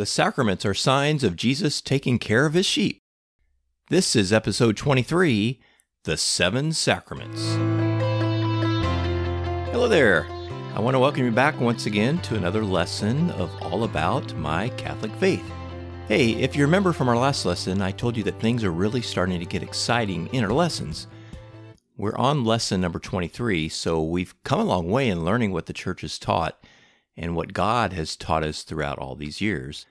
The sacraments are signs of Jesus taking care of his sheep. This is episode 23 The Seven Sacraments. Hello there. I want to welcome you back once again to another lesson of All About My Catholic Faith. Hey, if you remember from our last lesson, I told you that things are really starting to get exciting in our lessons. We're on lesson number 23, so we've come a long way in learning what the church has taught and what God has taught us throughout all these years.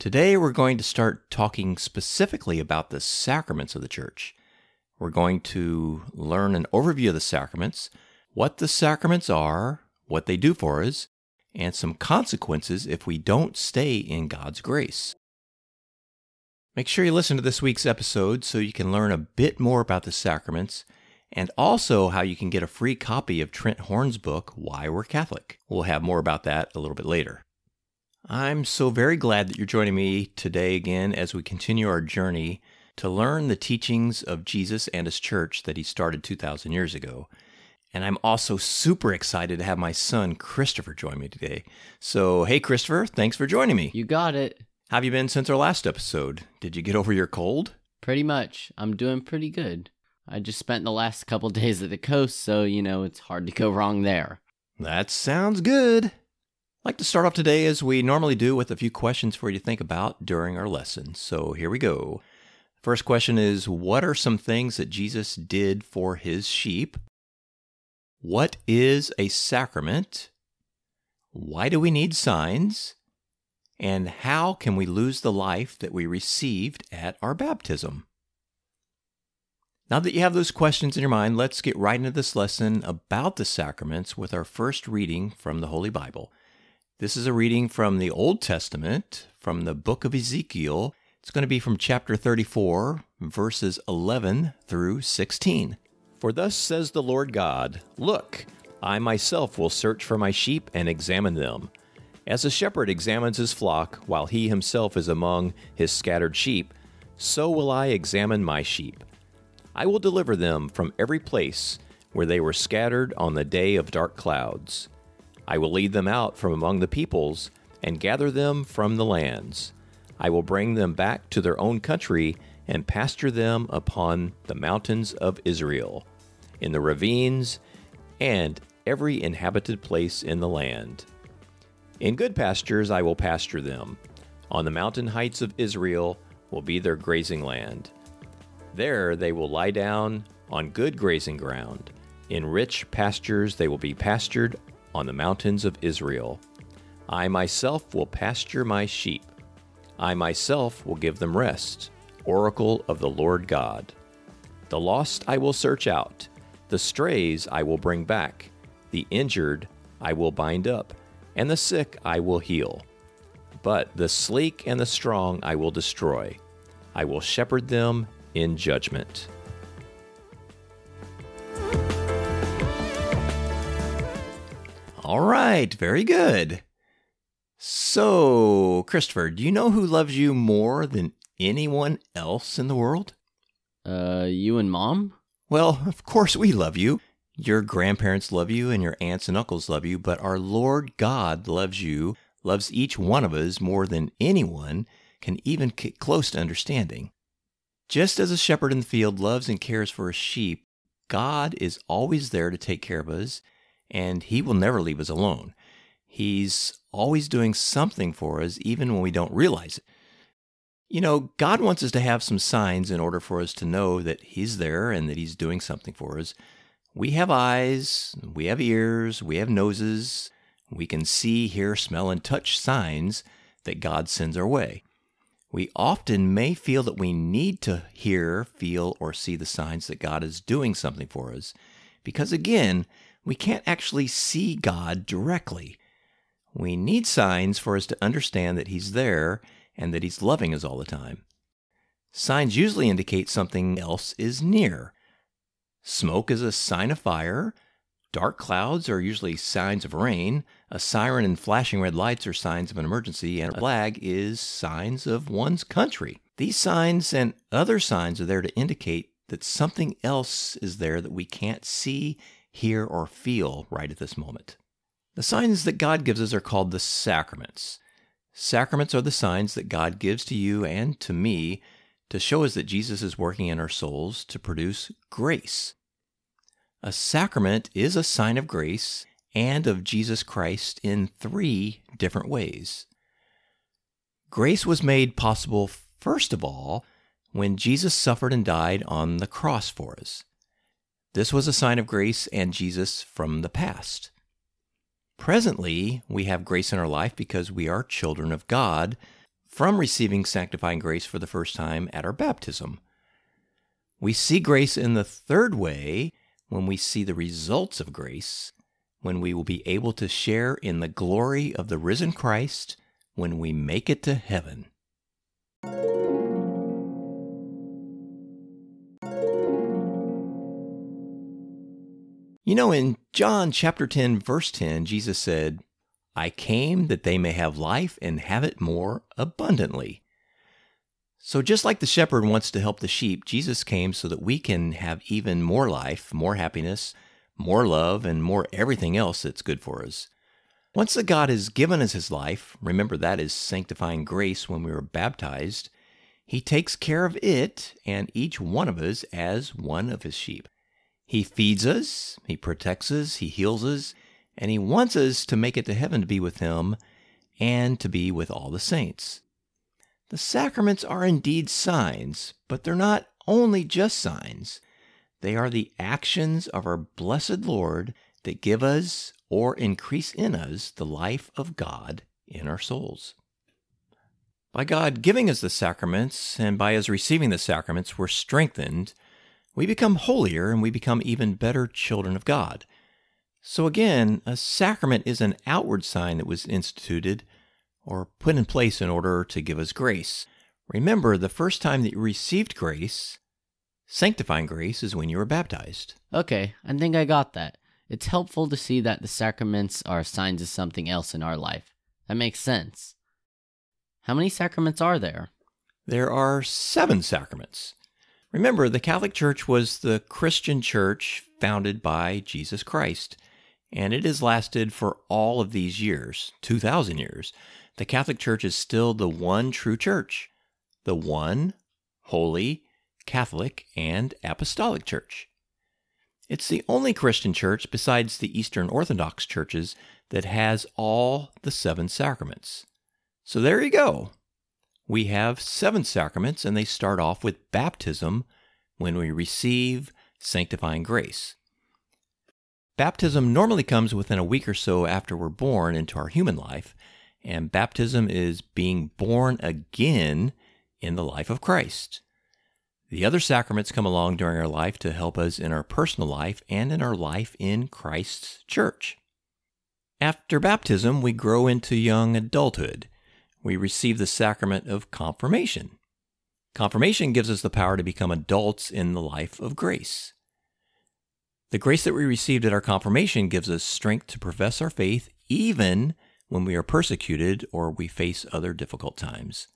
Today, we're going to start talking specifically about the sacraments of the church. We're going to learn an overview of the sacraments, what the sacraments are, what they do for us, and some consequences if we don't stay in God's grace. Make sure you listen to this week's episode so you can learn a bit more about the sacraments and also how you can get a free copy of Trent Horn's book, Why We're Catholic. We'll have more about that a little bit later. I'm so very glad that you're joining me today again as we continue our journey to learn the teachings of Jesus and his church that he started 2,000 years ago. And I'm also super excited to have my son Christopher join me today. So, hey, Christopher, thanks for joining me. You got it. How have you been since our last episode? Did you get over your cold? Pretty much. I'm doing pretty good. I just spent the last couple days at the coast, so you know it's hard to go wrong there. That sounds good. I'd like to start off today as we normally do with a few questions for you to think about during our lesson. So here we go. First question is What are some things that Jesus did for his sheep? What is a sacrament? Why do we need signs? And how can we lose the life that we received at our baptism? Now that you have those questions in your mind, let's get right into this lesson about the sacraments with our first reading from the Holy Bible. This is a reading from the Old Testament, from the book of Ezekiel. It's going to be from chapter 34, verses 11 through 16. For thus says the Lord God Look, I myself will search for my sheep and examine them. As a shepherd examines his flock while he himself is among his scattered sheep, so will I examine my sheep. I will deliver them from every place where they were scattered on the day of dark clouds. I will lead them out from among the peoples and gather them from the lands. I will bring them back to their own country and pasture them upon the mountains of Israel, in the ravines, and every inhabited place in the land. In good pastures I will pasture them. On the mountain heights of Israel will be their grazing land. There they will lie down on good grazing ground. In rich pastures they will be pastured on the mountains of Israel. I myself will pasture my sheep. I myself will give them rest. Oracle of the Lord God. The lost I will search out, the strays I will bring back, the injured I will bind up, and the sick I will heal. But the sleek and the strong I will destroy. I will shepherd them in judgment. All right, very good. So, Christopher, do you know who loves you more than anyone else in the world? Uh, you and mom? Well, of course we love you. Your grandparents love you and your aunts and uncles love you, but our Lord God loves you, loves each one of us more than anyone can even get close to understanding. Just as a shepherd in the field loves and cares for his sheep, God is always there to take care of us, and he will never leave us alone. He's always doing something for us, even when we don't realize it. You know, God wants us to have some signs in order for us to know that He's there and that He's doing something for us. We have eyes, we have ears, we have noses. We can see, hear, smell, and touch signs that God sends our way. We often may feel that we need to hear, feel, or see the signs that God is doing something for us, because again, we can't actually see God directly. We need signs for us to understand that He's there and that He's loving us all the time. Signs usually indicate something else is near. Smoke is a sign of fire, Dark clouds are usually signs of rain. A siren and flashing red lights are signs of an emergency, and a flag is signs of one's country. These signs and other signs are there to indicate that something else is there that we can't see, hear, or feel right at this moment. The signs that God gives us are called the sacraments. Sacraments are the signs that God gives to you and to me to show us that Jesus is working in our souls to produce grace. A sacrament is a sign of grace and of Jesus Christ in three different ways. Grace was made possible, first of all, when Jesus suffered and died on the cross for us. This was a sign of grace and Jesus from the past. Presently, we have grace in our life because we are children of God from receiving sanctifying grace for the first time at our baptism. We see grace in the third way when we see the results of grace, when we will be able to share in the glory of the risen Christ when we make it to heaven. You know, in John chapter 10, verse 10, Jesus said, I came that they may have life and have it more abundantly. So, just like the shepherd wants to help the sheep, Jesus came so that we can have even more life, more happiness, more love, and more everything else that's good for us. Once that God has given us his life, remember that is sanctifying grace when we were baptized, he takes care of it and each one of us as one of his sheep. He feeds us, he protects us, he heals us, and he wants us to make it to heaven to be with him and to be with all the saints. The sacraments are indeed signs, but they're not only just signs. They are the actions of our blessed Lord that give us or increase in us the life of God in our souls. By God giving us the sacraments and by us receiving the sacraments, we're strengthened, we become holier, and we become even better children of God. So again, a sacrament is an outward sign that was instituted or put in place in order to give us grace. Remember, the first time that you received grace, sanctifying grace, is when you were baptized. Okay, I think I got that. It's helpful to see that the sacraments are signs of something else in our life. That makes sense. How many sacraments are there? There are seven sacraments. Remember, the Catholic Church was the Christian church founded by Jesus Christ, and it has lasted for all of these years 2,000 years the Catholic Church is still the one true church, the one holy, Catholic, and Apostolic Church. It's the only Christian church besides the Eastern Orthodox churches that has all the seven sacraments. So there you go. We have seven sacraments, and they start off with baptism when we receive sanctifying grace. Baptism normally comes within a week or so after we're born into our human life, and baptism is being born again in the life of Christ. The other sacraments come along during our life to help us in our personal life and in our life in Christ's church. After baptism, we grow into young adulthood. We receive the sacrament of confirmation. Confirmation gives us the power to become adults in the life of grace. The grace that we received at our confirmation gives us strength to profess our faith even when we are persecuted or we face other difficult times.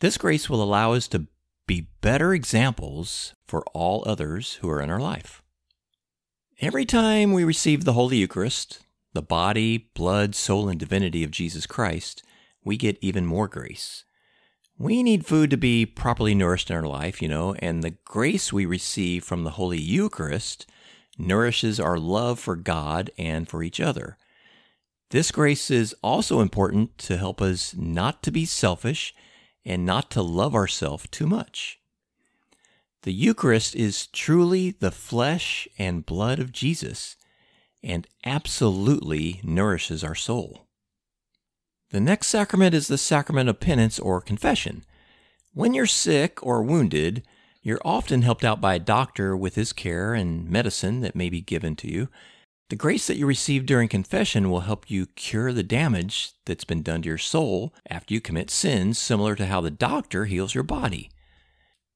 This grace will allow us to be better examples for all others who are in our life. Every time we receive the Holy Eucharist, the body, blood, soul, and divinity of Jesus Christ, we get even more grace. We need food to be properly nourished in our life, you know, and the grace we receive from the Holy Eucharist nourishes our love for God and for each other. This grace is also important to help us not to be selfish and not to love ourselves too much. The Eucharist is truly the flesh and blood of Jesus and absolutely nourishes our soul. The next sacrament is the sacrament of penance or confession. When you're sick or wounded, you're often helped out by a doctor with his care and medicine that may be given to you. The grace that you receive during confession will help you cure the damage that's been done to your soul after you commit sins, similar to how the doctor heals your body.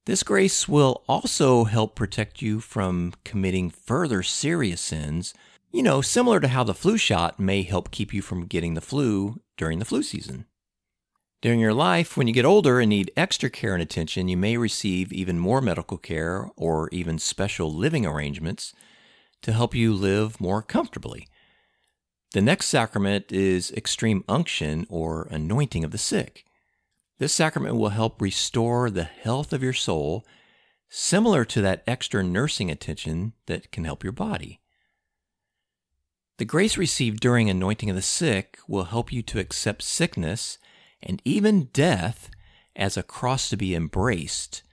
This grace will also help protect you from committing further serious sins, you know, similar to how the flu shot may help keep you from getting the flu during the flu season. During your life, when you get older and need extra care and attention, you may receive even more medical care or even special living arrangements to help you live more comfortably. The next sacrament is extreme unction or anointing of the sick. This sacrament will help restore the health of your soul, similar to that extra nursing attention that can help your body. The grace received during anointing of the sick will help you to accept sickness and even death as a cross to be embraced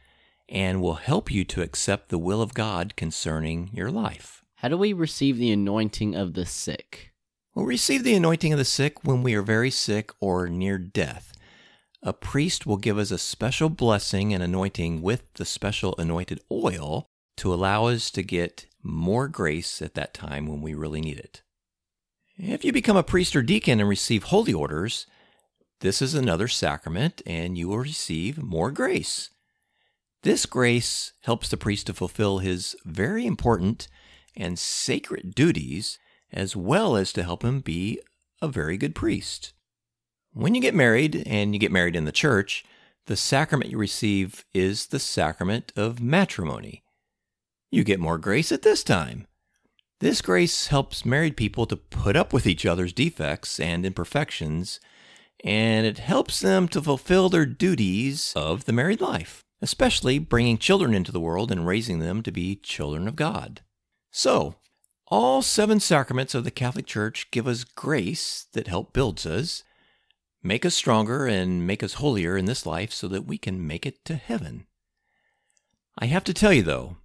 and will help you to accept the will of God concerning your life. How do we receive the anointing of the sick? We'll receive the anointing of the sick when we are very sick or near death. A priest will give us a special blessing and anointing with the special anointed oil to allow us to get more grace at that time when we really need it. If you become a priest or deacon and receive holy orders, this is another sacrament and you will receive more grace. This grace helps the priest to fulfill his very important and sacred duties as well as to help him be a very good priest. When you get married, and you get married in the church, the sacrament you receive is the sacrament of matrimony. You get more grace at this time. This grace helps married people to put up with each other's defects and imperfections, and it helps them to fulfill their duties of the married life, especially bringing children into the world and raising them to be children of God. So, all seven sacraments of the Catholic Church give us grace that help builds us, make us stronger, and make us holier in this life so that we can make it to heaven. I have to tell you, though,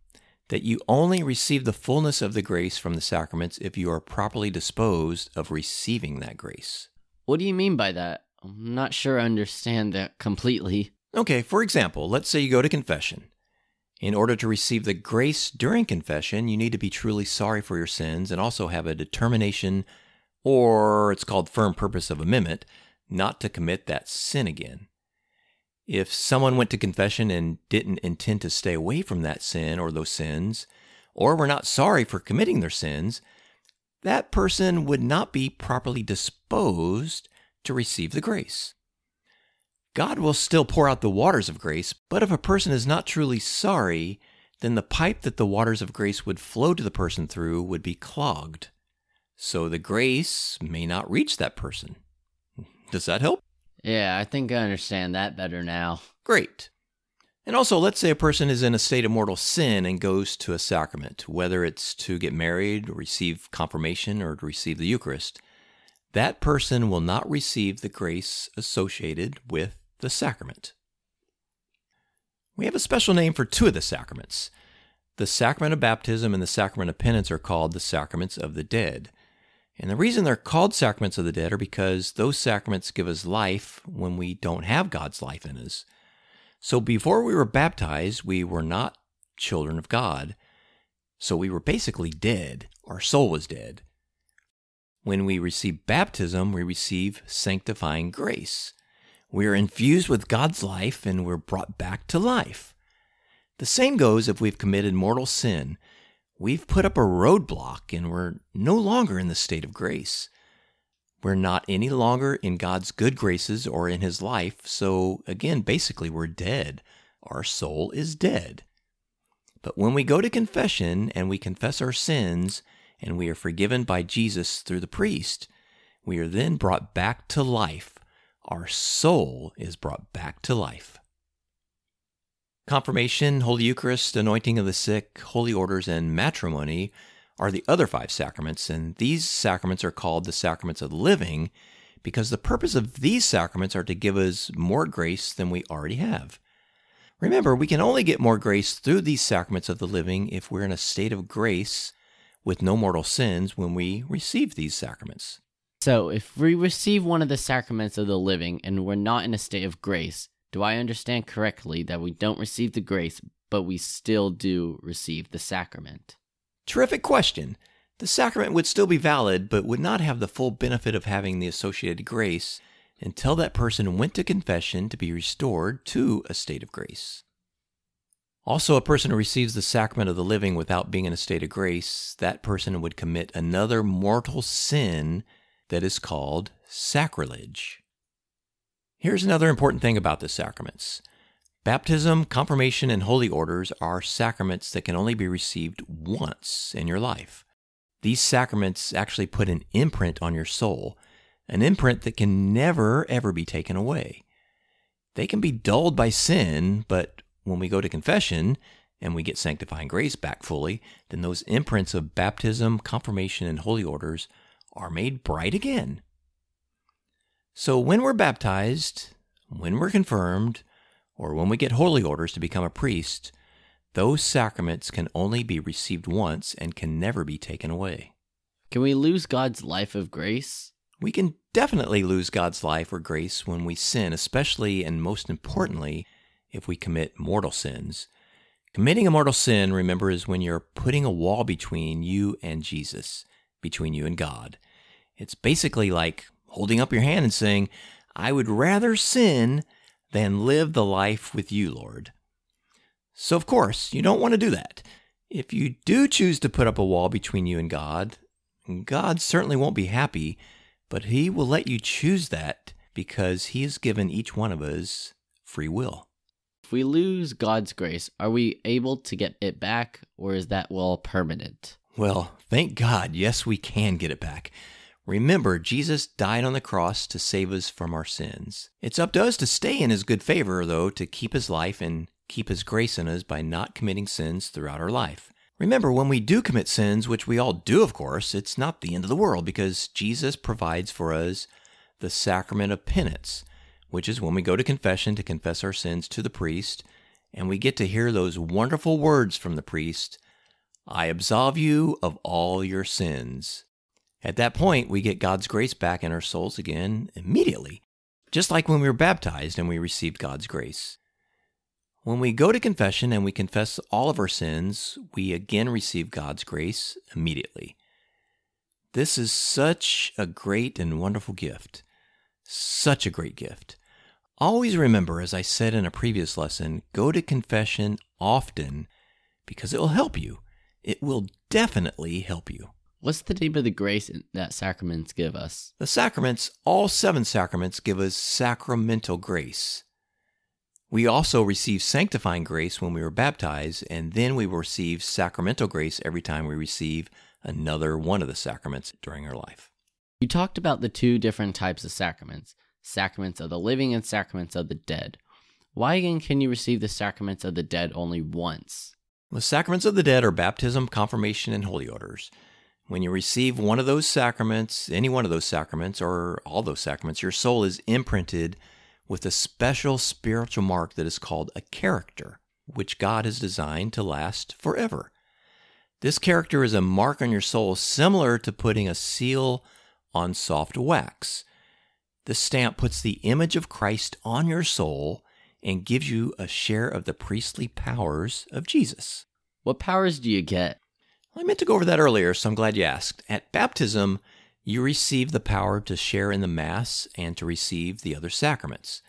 that you only receive the fullness of the grace from the sacraments if you are properly disposed of receiving that grace. What do you mean by that? I'm not sure I understand that completely. Okay, for example, let's say you go to confession. In order to receive the grace during confession, you need to be truly sorry for your sins and also have a determination, or it's called firm purpose of amendment, not to commit that sin again. If someone went to confession and didn't intend to stay away from that sin or those sins, or were not sorry for committing their sins, that person would not be properly disposed to receive the grace. God will still pour out the waters of grace, but if a person is not truly sorry, then the pipe that the waters of grace would flow to the person through would be clogged. So the grace may not reach that person. Does that help? Yeah, I think I understand that better now. Great. And also, let's say a person is in a state of mortal sin and goes to a sacrament, whether it's to get married, receive confirmation, or to receive the Eucharist. That person will not receive the grace associated with the sacrament. We have a special name for two of the sacraments. The sacrament of baptism and the sacrament of penance are called the sacraments of the dead. And the reason they're called sacraments of the dead are because those sacraments give us life when we don't have God's life in us. So before we were baptized, we were not children of God. So we were basically dead. Our soul was dead. When we receive baptism, we receive sanctifying grace. We are infused with God's life and we're brought back to life. The same goes if we've committed mortal sin. We've put up a roadblock and we're no longer in the state of grace. We're not any longer in God's good graces or in His life, so again, basically, we're dead. Our soul is dead. But when we go to confession and we confess our sins and we are forgiven by Jesus through the priest, we are then brought back to life our soul is brought back to life. Confirmation, Holy Eucharist, anointing of the sick, holy orders, and matrimony are the other five sacraments, and these sacraments are called the sacraments of the living because the purpose of these sacraments are to give us more grace than we already have. Remember, we can only get more grace through these sacraments of the living if we're in a state of grace with no mortal sins when we receive these sacraments. So, if we receive one of the sacraments of the living and we're not in a state of grace, do I understand correctly that we don't receive the grace, but we still do receive the sacrament? Terrific question. The sacrament would still be valid, but would not have the full benefit of having the associated grace until that person went to confession to be restored to a state of grace. Also, a person who receives the sacrament of the living without being in a state of grace, that person would commit another mortal sin that is called sacrilege. Here's another important thing about the sacraments baptism, confirmation, and holy orders are sacraments that can only be received once in your life. These sacraments actually put an imprint on your soul, an imprint that can never, ever be taken away. They can be dulled by sin, but when we go to confession and we get sanctifying grace back fully, then those imprints of baptism, confirmation, and holy orders are made bright again. So when we're baptized, when we're confirmed, or when we get holy orders to become a priest, those sacraments can only be received once and can never be taken away. Can we lose God's life of grace? We can definitely lose God's life or grace when we sin, especially and most importantly, if we commit mortal sins. Committing a mortal sin, remember, is when you're putting a wall between you and Jesus, between you and God. It's basically like holding up your hand and saying, I would rather sin than live the life with you, Lord. So, of course, you don't want to do that. If you do choose to put up a wall between you and God, God certainly won't be happy, but He will let you choose that because He has given each one of us free will. If we lose God's grace, are we able to get it back, or is that will permanent? Well, thank God, yes, we can get it back. Remember, Jesus died on the cross to save us from our sins. It's up to us to stay in His good favor, though, to keep His life and keep His grace in us by not committing sins throughout our life. Remember, when we do commit sins, which we all do, of course, it's not the end of the world because Jesus provides for us the sacrament of penance, which is when we go to confession to confess our sins to the priest, and we get to hear those wonderful words from the priest I absolve you of all your sins. At that point, we get God's grace back in our souls again immediately, just like when we were baptized and we received God's grace. When we go to confession and we confess all of our sins, we again receive God's grace immediately. This is such a great and wonderful gift. Such a great gift. Always remember, as I said in a previous lesson, go to confession often because it will help you. It will definitely help you. What's the name of the grace that sacraments give us? The sacraments, all seven sacraments, give us sacramental grace. We also receive sanctifying grace when we were baptized, and then we will receive sacramental grace every time we receive another one of the sacraments during our life. You talked about the two different types of sacraments sacraments of the living and sacraments of the dead. Why again can you receive the sacraments of the dead only once? The sacraments of the dead are baptism, confirmation, and holy orders. When you receive one of those sacraments, any one of those sacraments, or all those sacraments, your soul is imprinted with a special spiritual mark that is called a character, which God has designed to last forever. This character is a mark on your soul similar to putting a seal on soft wax. The stamp puts the image of Christ on your soul and gives you a share of the priestly powers of Jesus. What powers do you get? I meant to go over that earlier, so I'm glad you asked. At baptism, you receive the power to share in the Mass and to receive the other sacraments.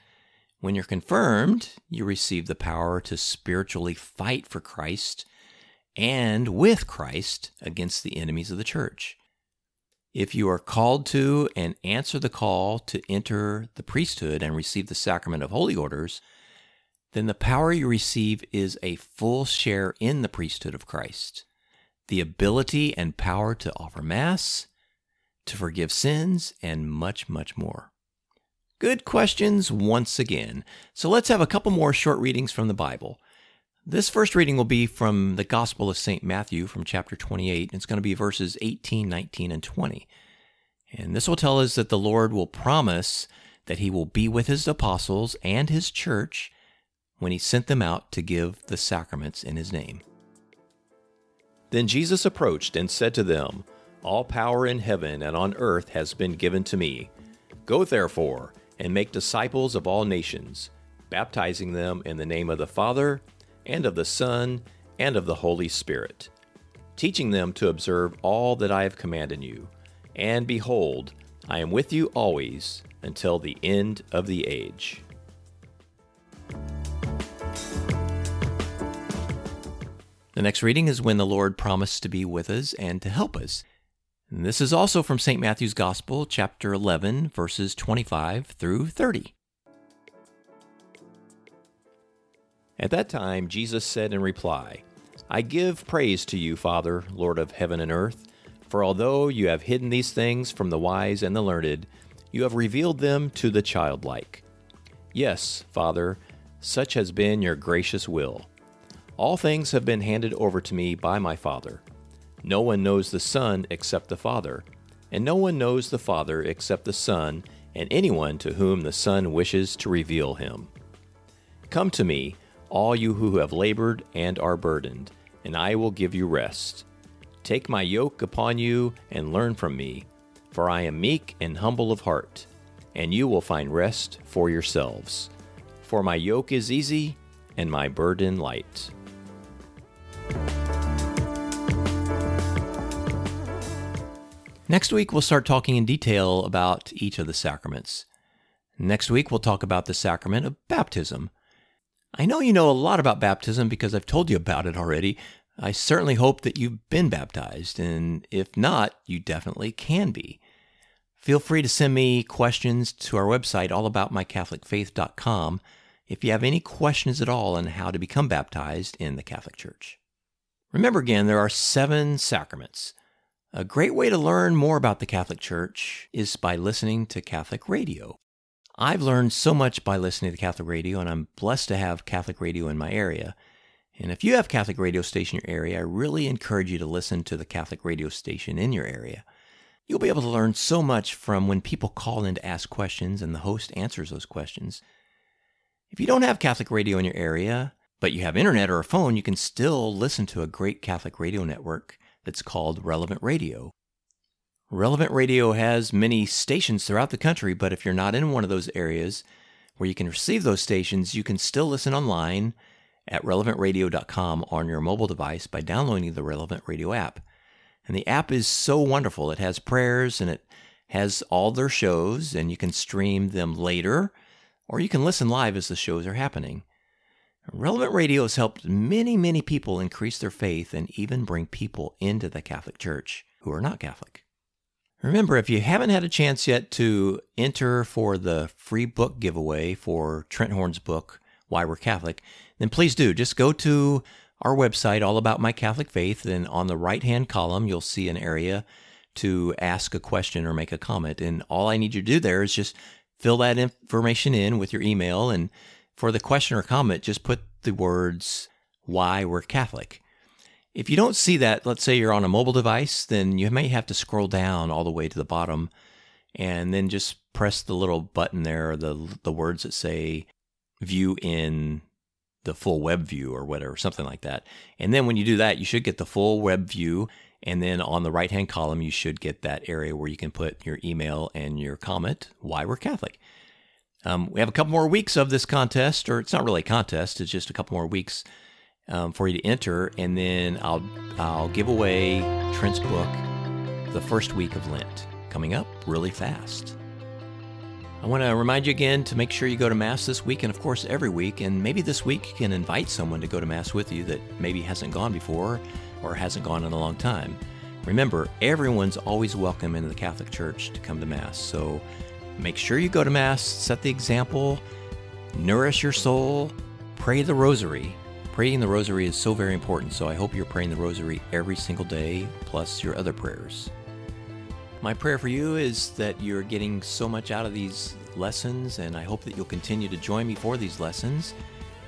When you're confirmed, you receive the power to spiritually fight for Christ and with Christ against the enemies of the church. If you are called to and answer the call to enter the priesthood and receive the sacrament of holy orders, then the power you receive is a full share in the priesthood of Christ. The ability and power to offer Mass, to forgive sins, and much, much more. Good questions once again. So let's have a couple more short readings from the Bible. This first reading will be from the Gospel of St. Matthew from chapter 28. It's going to be verses 18, 19, and 20. And this will tell us that the Lord will promise that he will be with his apostles and his church when he sent them out to give the sacraments in his name. Then Jesus approached and said to them, all power in heaven and on earth has been given to me. Go therefore and make disciples of all nations, baptizing them in the name of the Father, and of the Son, and of the Holy Spirit, teaching them to observe all that I have commanded you. And behold, I am with you always until the end of the age. The next reading is when the Lord promised to be with us and to help us. And this is also from St. Matthew's Gospel, chapter 11, verses 25 through 30. At that time, Jesus said in reply, I give praise to you, Father, Lord of heaven and earth, For although you have hidden these things from the wise and the learned, you have revealed them to the childlike. Yes, Father, such has been your gracious will. All things have been handed over to me by my Father. No one knows the Son except the Father, and no one knows the Father except the Son, and anyone to whom the Son wishes to reveal him. Come to me, all you who have labored and are burdened, and I will give you rest. Take my yoke upon you and learn from me, for I am meek and humble of heart, and you will find rest for yourselves. For my yoke is easy and my burden light. Next week, we'll start talking in detail about each of the sacraments. Next week, we'll talk about the sacrament of baptism. I know you know a lot about baptism because I've told you about it already. I certainly hope that you've been baptized, and if not, you definitely can be. Feel free to send me questions to our website, allaboutmycatholicfaith.com, if you have any questions at all on how to become baptized in the Catholic Church. Remember again, there are seven sacraments. A great way to learn more about the Catholic Church is by listening to Catholic radio. I've learned so much by listening to Catholic radio, and I'm blessed to have Catholic radio in my area. And if you have Catholic radio station in your area, I really encourage you to listen to the Catholic radio station in your area. You'll be able to learn so much from when people call in to ask questions and the host answers those questions. If you don't have Catholic radio in your area, but you have internet or a phone, you can still listen to a great Catholic radio network that's called Relevant Radio. Relevant Radio has many stations throughout the country, but if you're not in one of those areas where you can receive those stations, you can still listen online at relevantradio.com on your mobile device by downloading the Relevant Radio app. And the app is so wonderful. It has prayers and it has all their shows, and you can stream them later, or you can listen live as the shows are happening. Relevant Radio has helped many, many people increase their faith and even bring people into the Catholic Church who are not Catholic. Remember, if you haven't had a chance yet to enter for the free book giveaway for Trent Horn's book, Why We're Catholic, then please do. Just go to our website, All About My Catholic Faith, and on the right hand column, you'll see an area to ask a question or make a comment. And all I need you to do there is just fill that information in with your email. And for the question or comment, just put the words, Why We're Catholic. If you don't see that, let's say you're on a mobile device, then you may have to scroll down all the way to the bottom and then just press the little button there, the the words that say view in the full web view or whatever, something like that. And then when you do that, you should get the full web view. And then on the right hand column, you should get that area where you can put your email and your comment, why we're Catholic. Um, we have a couple more weeks of this contest, or it's not really a contest, it's just a couple more weeks um, for you to enter, and then I'll I'll give away Trent's book the first week of Lent coming up really fast. I want to remind you again to make sure you go to Mass this week and, of course, every week. And maybe this week you can invite someone to go to Mass with you that maybe hasn't gone before or hasn't gone in a long time. Remember, everyone's always welcome in the Catholic Church to come to Mass. So make sure you go to Mass, set the example, nourish your soul, pray the Rosary, Praying the rosary is so very important, so I hope you're praying the rosary every single day, plus your other prayers. My prayer for you is that you're getting so much out of these lessons, and I hope that you'll continue to join me for these lessons.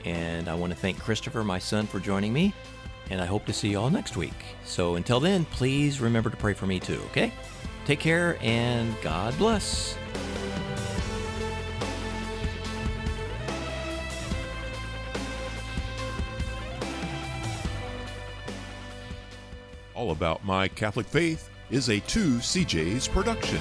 And I want to thank Christopher, my son, for joining me, and I hope to see you all next week. So until then, please remember to pray for me too, okay? Take care, and God bless. All About My Catholic Faith is a 2CJ's production.